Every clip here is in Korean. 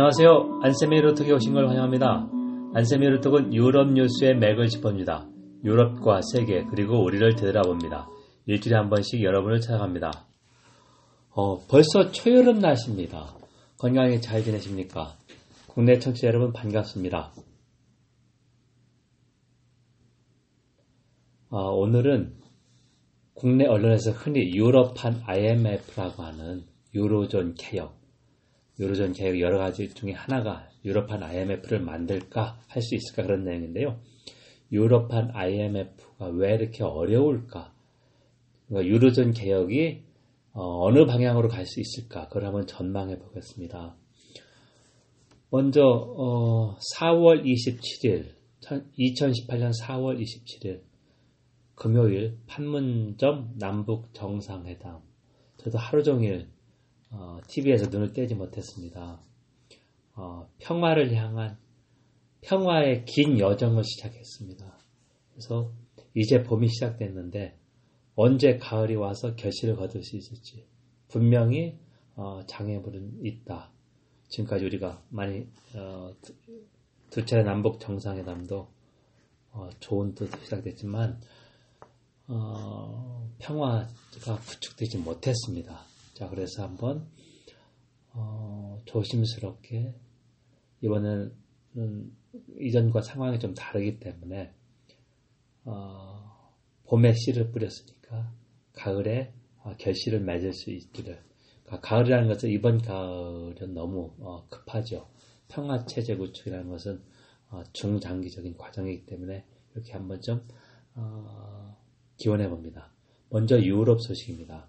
안녕하세요. 안세미 루톡에 오신 걸 환영합니다. 안세미 루톡은 유럽 뉴스의 맥을 짚어줍니다. 유럽과 세계 그리고 우리를 되돌아봅니다. 일주일에 한 번씩 여러분을 찾아갑니다. 어, 벌써 초여름 날씨입니다. 건강하게 잘 지내십니까? 국내 청취자 여러분 반갑습니다. 어, 오늘은 국내 언론에서 흔히 유럽판 IMF라고 하는 유로존 개혁, 유로존 개혁 여러 가지 중에 하나가 유럽판 IMF를 만들까 할 수 있을까 그런 내용인데요. 유럽판 IMF가 왜 이렇게 어려울까? 그러니까 유로존 개혁이 어, 느 방향으로 갈 수 있을까? 그걸 한번 전망해 보겠습니다. 먼저 어, 4월 27일, 2018년 4월 27일 금요일 판문점 남북 정상회담. 저도 하루 종일 어, TV에서 눈을 떼지 못했습니다. 어, 평화를 향한 평화의 긴 여정을 시작했습니다. 그래서 이제 봄이 시작됐는데 언제 가을이 와서 결실을 거둘 수 있을지 분명히 어, 장애물은 있다. 지금까지 우리가 많이 어, 두 차례 남북 정상회담도 어, 좋은 뜻으로 시작됐지만 어, 평화가 구축되지 못했습니다. 자, 그래서 한번 어, 조심스럽게 이번에는 이전과 상황이 좀 다르기 때문에 어, 봄에 씨를 뿌렸으니까 가을에 어, 결실을 맺을 수 있기를. 그러니까 가을이라는 것은 이번 가을은 너무 어, 급하죠. 평화 체제 구축이라는 것은 어, 중장기적인 과정이기 때문에 이렇게 한번 좀 어, 기원해 봅니다. 먼저 유럽 소식입니다.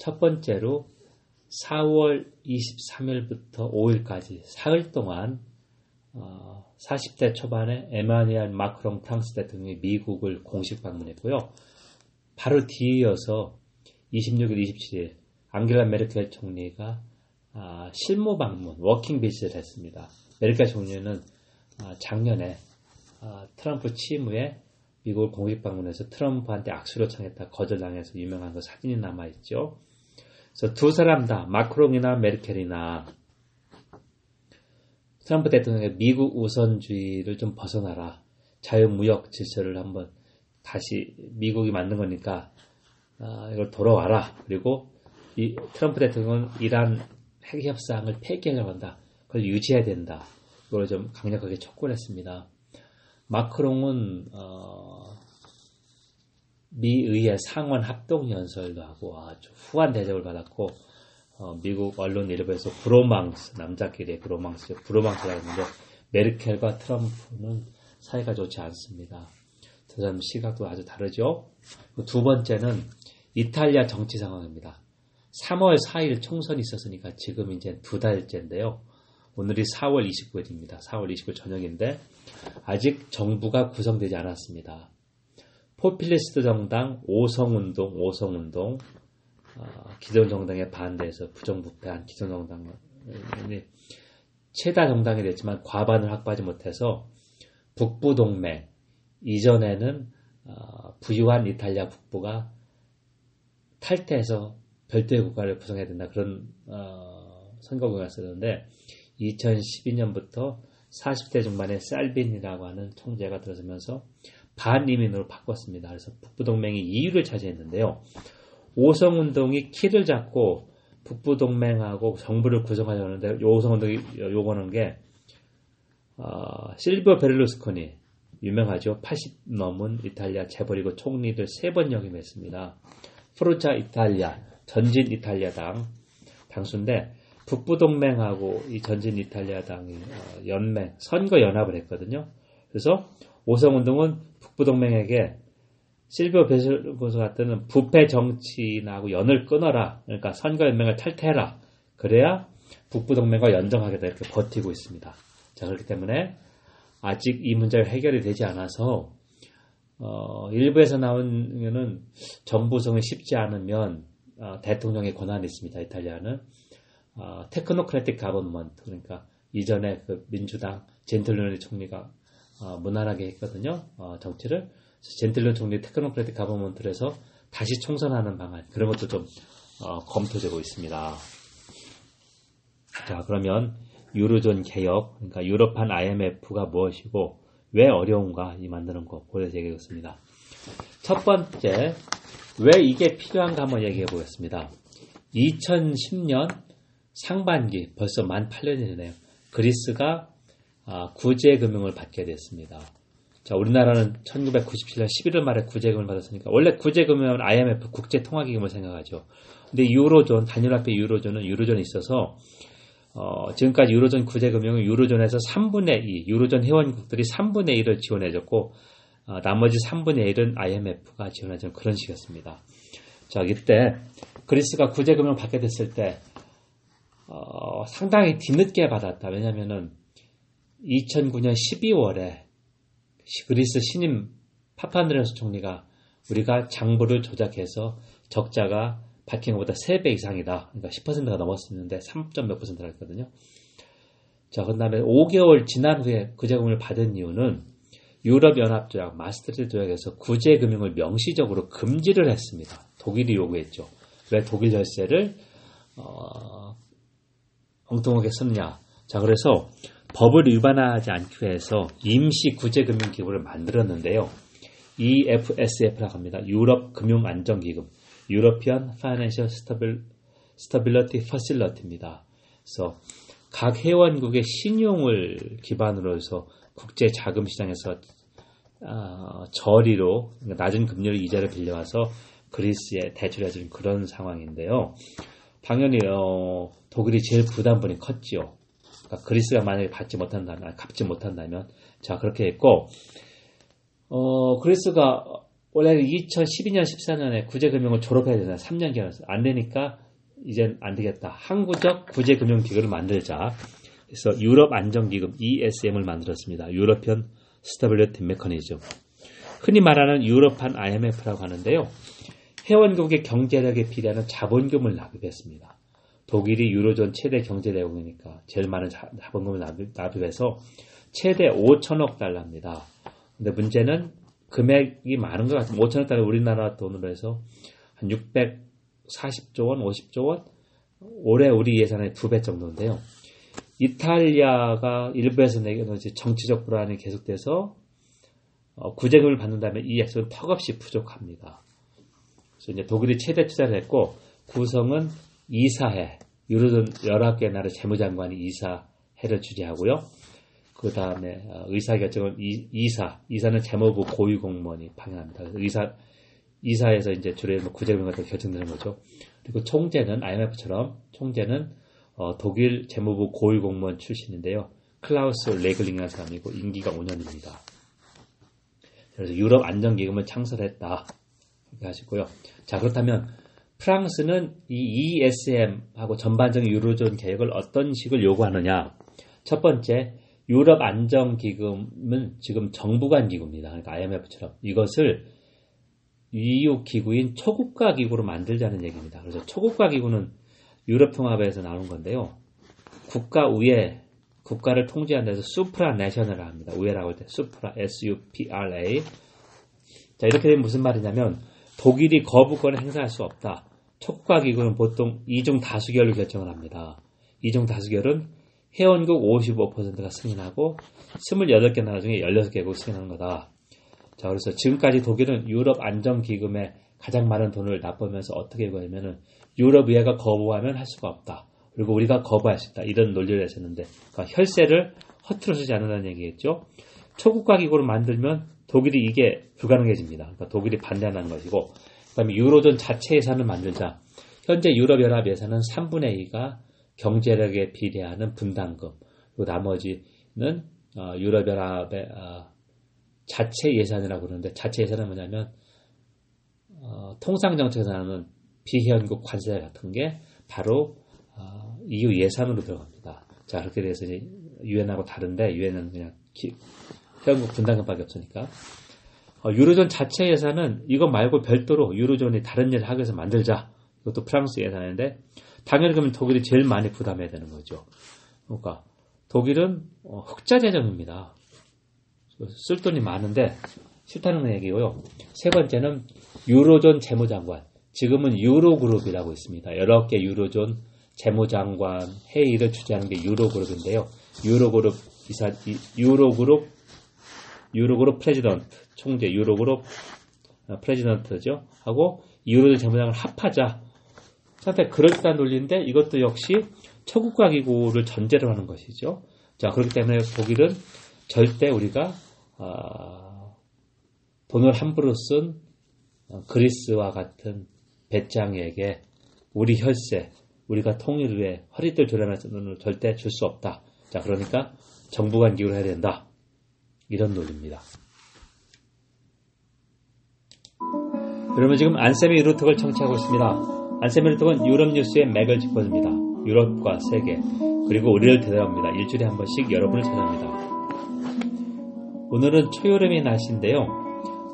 첫 번째로 4월 23일부터 5일까지 사흘 동안 어, 40대 초반에 에마니엘 마크롱 프랑스 대통령이 미국을 공식 방문했고요. 바로 뒤이어서 26일, 27일 앙겔라 메르켈 총리가 아, 실무 방문, working visit를 했습니다. 메르켈 총리는 아, 작년에 아, 트럼프 취임 후에 미국을 공식 방문해서 트럼프한테 악수를 청했다 거절당해서 유명한 그 사진이 남아있죠. 그래서 두 사람 다 마크롱이나 메르켈이나 트럼프 대통령의 미국 우선주의를 좀 벗어나라. 자유무역 질서를 한번 다시 미국이 만든 거니까 아, 이걸 돌아와라. 그리고 이 트럼프 대통령은 이란 핵 협상을 폐기하려고 한다. 그걸 유지해야 된다. 이걸 좀 강력하게 촉구를 했습니다. 마크롱은 어, 미의회 상원 합동 연설도 하고 아주 후한 대접을 받았고 어, 미국 언론 일부에서 브로망스 남자끼리의 브로망스 브로망스라고 하는데 메르켈과 트럼프는 사이가 좋지 않습니다. 두 사람 시각도 아주 다르죠. 두 번째는 이탈리아 정치 상황입니다. 3월 4일 총선이 있었으니까 지금 이제 두 달째인데요. 오늘이 4월 29일입니다. 4월 29일 저녁인데 아직 정부가 구성되지 않았습니다. 포퓰리스트 정당 오성운동, 오성운동, 어, 기존 정당에 반대해서 부정부패한 기존 정당이 최다 정당이 됐지만 과반을 확보하지 못해서 북부 동맹 이전에는 어, 부유한 이탈리아 북부가 탈퇴해서 별도의 국가를 구성해야 된다 그런 어, 선거구가 있었는데 2012년부터 40대 중반에 쌀빈이라고 하는 총재가 들어서면서 반이민으로 바꿨습니다. 그래서 북부동맹이 2위를 차지했는데요. 오성운동이 키를 잡고 북부동맹하고 정부를 구성하려는데 오성운동이 요구하는 게 어, 실비오 베를루스코니 유명하죠. 80 넘은 이탈리아 재벌이고 총리를 세 번 역임했습니다. 프로차 이탈리아 전진 이탈리아당 당수인데 북부동맹하고 이 전진 이탈리아당이 어, 연맹, 선거 연합을 했거든요. 그래서 오성운동은 북부동맹에게 실비오 베슬고스 같은 부패 정치인하고 연을 끊어라. 그러니까 선거 연맹을 탈퇴해라. 그래야 북부동맹과 연정하겠다. 이렇게 버티고 있습니다. 자, 그렇기 때문에 아직 이 문제가 해결이 되지 않아서 어, 일부에서 나오는 정부 구성이 쉽지 않으면 어, 대통령의 권한이 있습니다. 이탈리아는 어, technocratic government 그러니까 이전에 그 민주당 젠틸로니 총리가 어, 무난하게 했거든요. 어, 정치를 젠틸로니 총리 technocratic government를 해서 다시 총선하는 방안 그런 것도 좀 어, 검토되고 있습니다. 자 그러면 유로존 개혁, 그러니까 유럽판 IMF가 무엇이고 왜 어려운가 이 만드는 거 보여서 얘기하겠습니다. 첫 번째, 왜 이게 필요한가 한번 얘기해 보겠습니다. 2010년 상반기, 벌써 만 8년이 되네요. 그리스가 아, 구제금융을 받게 됐습니다. 자, 우리나라는 1997년 11월 말에 구제금을 받았으니까 원래 구제금융은 IMF 국제통화기금을 생각하죠. 근데 유로존 단일 화폐 유로존은 유로존이 있어서 어, 지금까지 유로존 구제금융은 유로존에서 3분의 2, 유로존 회원국들이 3분의 1을 지원해줬고 어, 나머지 3분의 1은 IMF가 지원해준 그런 식이었습니다. 자, 이때 그리스가 구제금융을 받게 됐을 때 어, 상당히 뒤늦게 받았다. 왜냐하면은 2009년 12월에 그리스 신임 파판드레우 총리가 우리가 장부를 조작해서 적자가 밝힌 것보다 3배 이상이다. 그러니까 10%가 넘었었는데 3. 몇 퍼센트라 했거든요. 자, 그 다음에 5개월 지난 후에 구제금을 받은 이유는 유럽연합조약, 마스트리히트 조약에서 구제금융을 명시적으로 금지를 했습니다. 독일이 요구했죠. 왜 독일 열쇠를 어, 엉뚱하게 썼냐. 자, 그래서 법을 위반하지 않기 위해서 임시 구제금융기구를 만들었는데요. EFSF라고 합니다. 유럽 금융안정기금, European Financial Stability Facility입니다. 그래서 각 회원국의 신용을 기반으로 해서 국제 자금 시장에서 어, 저리로 그러니까 낮은 금리로 이자를 빌려와서 그리스에 대출해주는 그런 상황인데요. 당연히 어, 독일이 제일 부담분이 컸지요. 그러니까 그리스가 만약에 받지 못한다면, 갚지 못한다면, 자 그렇게 했고, 어, 그리스가 원래 2012년, 14년에 구제금융을 졸업해야 되잖아요. 3년 기간에서 안 되니까 이젠 안 되겠다. 항구적 구제금융기구를 만들자. 그래서 유럽 안정기금 ESM을 만들었습니다. 유러피언 Stability Mechanism. 흔히 말하는 유럽판 IMF라고 하는데요. 회원국의 경제력에 비례하는 자본금을 납입했습니다. 독일이 유로존 최대 경제 대국이니까 제일 많은 자본금을 납입, 해서 최대 5천억 달러입니다. 근데 문제는 금액이 많은 것 같아요. 5천억 달러 우리나라 돈으로 해서 한 640조 원, 50조 원? 올해 우리 예산의 두 배 정도인데요. 이탈리아가 일부에서 내기는 정치적 불안이 계속돼서 어, 구제금을 받는다면 이 액수는 턱없이 부족합니다. 그래서 이제 독일이 최대 투자를 했고 구성은 이사회, 유로존 11개 나라 재무장관이 이사회를 주재하고요. 그 다음에 어, 의사결정은 이사, 이사는 재무부 고위공무원이 방해합니다. 의사, 이사에서 이제 주로 뭐 구제금 같은 결정되는 거죠. 그리고 총재는 IMF처럼 총재는 어, 독일 재무부 고위공무원 출신인데요. 클라우스 레글링이라는 사람이고 임기가 5년입니다. 그래서 유럽 안정기금을 창설했다. 이렇게 하시고요. 자 그렇다면 프랑스는 이 ESM하고 전반적인 유로존 계획을 어떤 식을 요구하느냐? 첫 번째, 유럽 안정기금은 지금 정부 간 기구입니다. 그러니까 IMF처럼 이것을 EU 기구인 초국가 기구로 만들자는 얘기입니다. 그래서 초국가 기구는 유럽 통합에서 나온 건데요. 국가 우에 국가를 통제하는 데서 수프라 내셔널을 합니다. 우에라고 할 때 수프라 S-U-P-R-A 자 이렇게 되면 무슨 말이냐면 독일이 거부권을 행사할 수 없다. 촉과 기구는 보통 이중 다수결로 결정을 합니다. 이중 다수결은 회원국 55%가 승인하고 28개 나라 중에 16개국 승인하는 거다. 자, 그래서 지금까지 독일은 유럽 안정기금에 가장 많은 돈을 납부하면서 어떻게 요구하냐면은 유럽의회가 거부하면 할 수가 없다. 그리고 우리가 거부할 수 있다. 이런 논리를 했었는데 그러니까 혈세를 허투루 쓰지 않는다는 얘기겠죠. 초국가 기구를 만들면 독일이 이게 불가능해집니다. 그러니까 독일이 반대하는 것이고 그 다음에 유로존 자체 예산을 만들자. 현재 유럽연합 예산은 3분의 2가 경제력에 비례하는 분담금. 그리고 나머지는 어, 유럽연합의 어, 자체 예산이라고 그러는데 자체 예산은 뭐냐면 어, 통상정책에서 나오는 비현국 관세 같은 게 바로 어, EU 예산으로 들어갑니다. 자 그렇게 돼서 유엔하고 다른데 유엔은 그냥 기, 회원국 분담금밖에 없으니까 어, 유로존 자체 예산은 이거 말고 별도로 유로존이 다른 일을 하기 위해서 만들자. 이것도 프랑스 예산인데 당연히 그러면 독일이 제일 많이 부담해야 되는 거죠. 그러니까 독일은 어, 흑자 재정입니다. 쓸 돈이 많은데 싫다는 얘기고요. 세 번째는 유로존 재무장관. 지금은 유로그룹이라고 있습니다. 여러 개 유로존 재무장관 회의를 주재하는 게 유로그룹인데요. 유로그룹 이사 유로그룹 유로그룹 president 총재 유로그룹 어, 프레지던트죠. 하고 유로존 재무장을 합하자. 상당히 그럴듯한 논리인데 이것도 역시 초국가 기구를 전제로 하는 것이죠. 자 그렇기 때문에 독일은 절대 우리가 어, 돈을 함부로 쓴 어, 그리스와 같은 배짱에게 우리 혈세, 우리가 통일 후에 허리들 조련해서 돈을 절대 줄 수 없다. 자, 그러니까 정부 간 기구를 해야 된다. 이런 논리입니다. 여러분 지금 안세미 루톡을 청취하고 있습니다. 안세미 루톡은 유럽 뉴스의 맥을 짚어줍니다. 유럽과 세계 그리고 우리를 대답합니다. 일주일에 한 번씩 여러분을 찾아옵니다. 오늘은 초여름의 날씨인데요.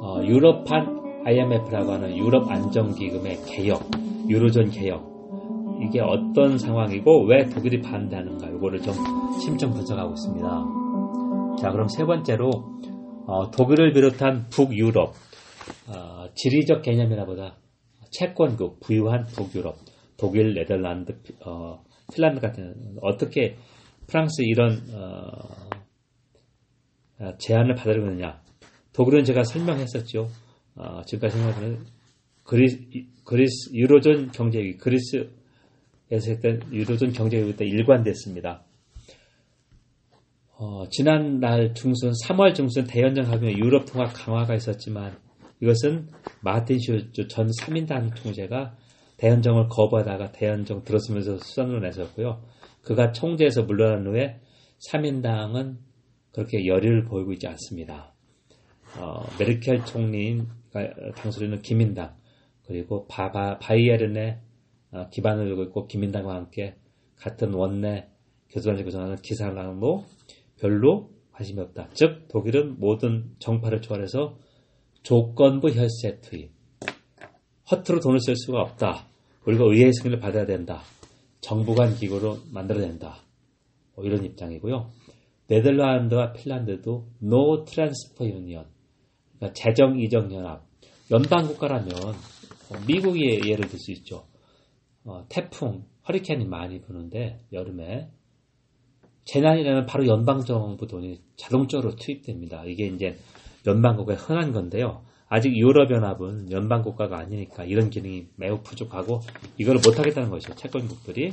어, 유럽판 IMF라고 하는 유럽 안정기금의 개혁, 유로존 개혁 이게 어떤 상황이고 왜 독일이 반대하는가 이거를 좀 심층 분석하고 있습니다. 자 그럼 세 번째로 어, 독일을 비롯한 북유럽 어, 지리적 개념이라보다 채권국 부유한 북유럽 독일, 네덜란드, 어, 핀란드 같은 어떻게 프랑스 이런 어, 제안을 받아들였느냐 독일은 제가 설명했었죠. 어, 지금까지 설명드린 그리스, 그리스 유로존 경제위 그리스에서 했던 유로존 경제위부터 일관됐습니다. 어, 지난날 중순 3월 중순 대연정 합의 유럽 통합 강화가 있었지만 이것은 마틴 슈츠 전 3인당 총재가 대연정을 거부하다가 대연정 들었으면서 수선을 내셨고요. 그가 총재에서 물러난 후에 3인당은 그렇게 열의를 보이고 있지 않습니다. 어, 메르켈 총리인 당수리는 기민당 그리고 바바, 바이에른의 어, 기반을 두고 있고 기민당과 함께 같은 원내 교수단체 구성하는 기사랑도 별로 관심이 없다. 즉 독일은 모든 정파를 초월해서 조건부 혈세 투입. 허투루 돈을 쓸 수가 없다. 그리고 의회의 승인을 받아야 된다. 정부 간 기구로 만들어야 된다. 뭐 이런 입장이고요. 네덜란드와 핀란드도 No Transfer Union. 그러니까 재정 이적 연합. 연방 국가라면 미국의 예를 들 수 있죠. 어, 태풍, 허리케인이 많이 부는데 여름에 재난이라면 바로 연방정부 돈이 자동적으로 투입됩니다. 이게 이제 연방국가의 흔한 건데요. 아직 유럽연합은 연방국가가 아니니까 이런 기능이 매우 부족하고 이걸 못하겠다는 것이죠. 채권국들이.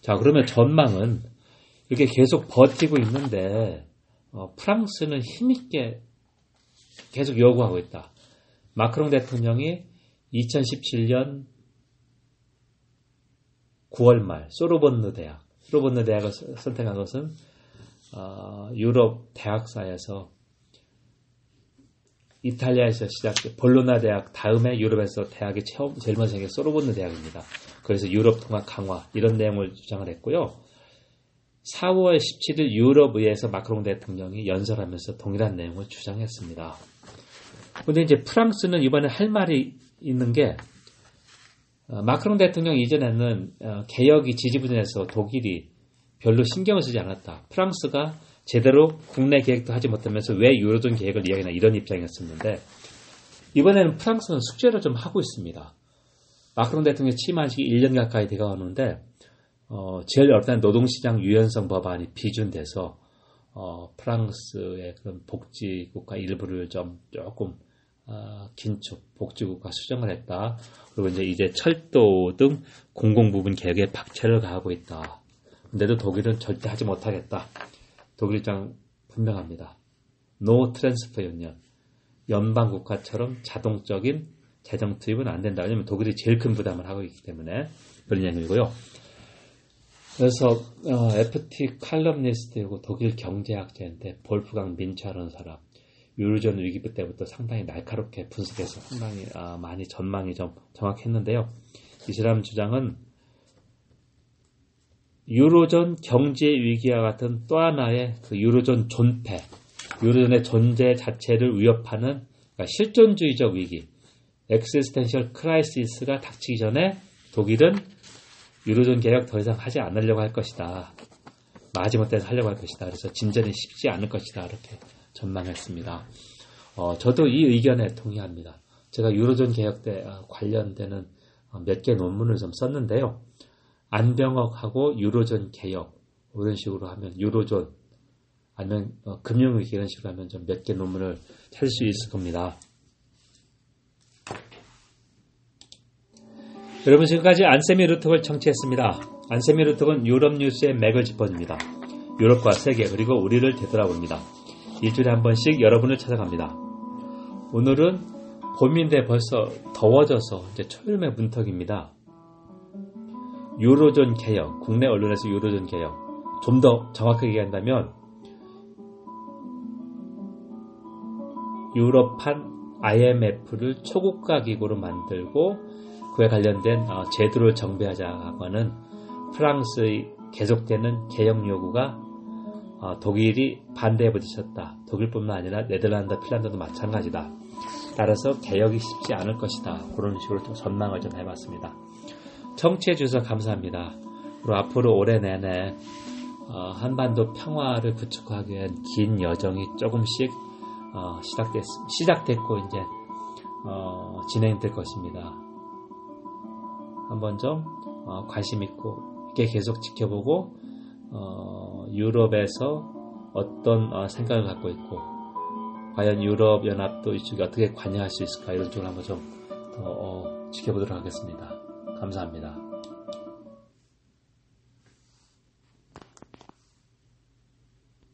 자, 그러면 전망은 이렇게 계속 버티고 있는데 어, 프랑스는 힘있게 계속 요구하고 있다. 마크롱 대통령이 2017년 9월 말 소르본느 대학, 소르본느 대학을 선택한 것은 어, 유럽 대학사에서 이탈리아에서 시작된 볼로나 대학 다음에 유럽에서 대학이 처음 제일 먼저 생긴 소르본느 대학입니다. 그래서 유럽 통합 강화 이런 내용을 주장을 했고요. 4월 17일 유럽의회에서 마크롱 대통령이 연설하면서 동일한 내용을 주장했습니다. 근데 이제 프랑스는 이번에 할 말이 있는 게 어, 마크롱 대통령 이전에는 어, 개혁이 지지부진해서 독일이 별로 신경을 쓰지 않았다. 프랑스가 제대로 국내 계획도 하지 못하면서 왜 유로존 계획을 이야기나 이런 입장이었었는데 이번에는 프랑스는 숙제를 좀 하고 있습니다. 마크롱 대통령 취임한 지 1년 가까이 가는데 어, 제일 어떤 노동시장 유연성 법안이 비준돼서 어, 프랑스의 그런 복지국가 일부를 좀 조금 어, 긴축 복지국가 수정을 했다. 그리고 이제 이제 철도 등 공공 부분 개혁에 박차를 가하고 있다. 근데도 독일은 절대 하지 못하겠다. 독일 입장 분명합니다. No transfer union. 연방 국가처럼 자동적인 재정 투입은 안 된다. 왜냐하면 독일이 제일 큰 부담을 하고 있기 때문에 그런 얘기고요. 그래서 어, FT 칼럼니스트이고 독일 경제학자인데 볼프강 뮌차우라는 사람 유로존 위기 때부터 상당히 날카롭게 분석해서 상당히 어, 많이 전망이 좀 정확했는데요. 이 사람 주장은 유로존 경제 위기와 같은 또 하나의 그 유로존 존폐, 유로존의 존재 자체를 위협하는 그러니까 실존주의적 위기, existential crisis가 닥치기 전에 독일은 유로존 개혁 더 이상 하지 않으려고 할 것이다. 마지못해서 하려고 할 것이다. 그래서 진전이 쉽지 않을 것이다. 이렇게 전망했습니다. 어, 저도 이 의견에 동의합니다. 제가 유로존 개혁 때 아, 관련되는 몇 개 논문을 좀 썼는데요. 안병억하고 유로존 개혁 이런 식으로 하면 유로존 아니면 어, 금융위기 이런 식으로 하면 좀 몇 개 논문을 찾을 수 있을 겁니다. 여러분 지금까지 안세미 루톡을 청취했습니다. 안세미 루톡은 유럽 뉴스의 맥을 짚어줍니다. 유럽과 세계 그리고 우리를 되돌아봅니다. 일주일에 한 번씩 여러분을 찾아갑니다. 오늘은 봄인데 벌써 더워져서 이제 초여름의 문턱입니다. 유로존 개혁, 국내 언론에서 유로존 개혁. 좀 더 정확하게 얘기한다면 유럽판 IMF를 초국가 기구로 만들고 그에 관련된 어, 제도를 정비하자고 하는 프랑스의 계속되는 개혁 요구가 어, 독일이 반대해 부딪혔다. 독일뿐만 아니라 네덜란드, 핀란드도 마찬가지다. 따라서 개혁이 쉽지 않을 것이다. 그런 식으로 좀 전망을 좀 해봤습니다. 청취해 주셔서 감사합니다. 그리고 앞으로 올해 내내 어, 한반도 평화를 구축하기 위한 긴 여정이 조금씩 어, 시작됐, 시작됐고 이제 어, 진행될 것입니다. 한번 좀 어, 관심 있고 이렇게 계속 지켜보고 어, 유럽에서 어떤 어, 생각을 갖고 있고 과연 유럽 연합도 이쪽에 어떻게 관여할 수 있을까 이런 쪽을 한번 좀 더, 지켜보도록 하겠습니다. 감사합니다.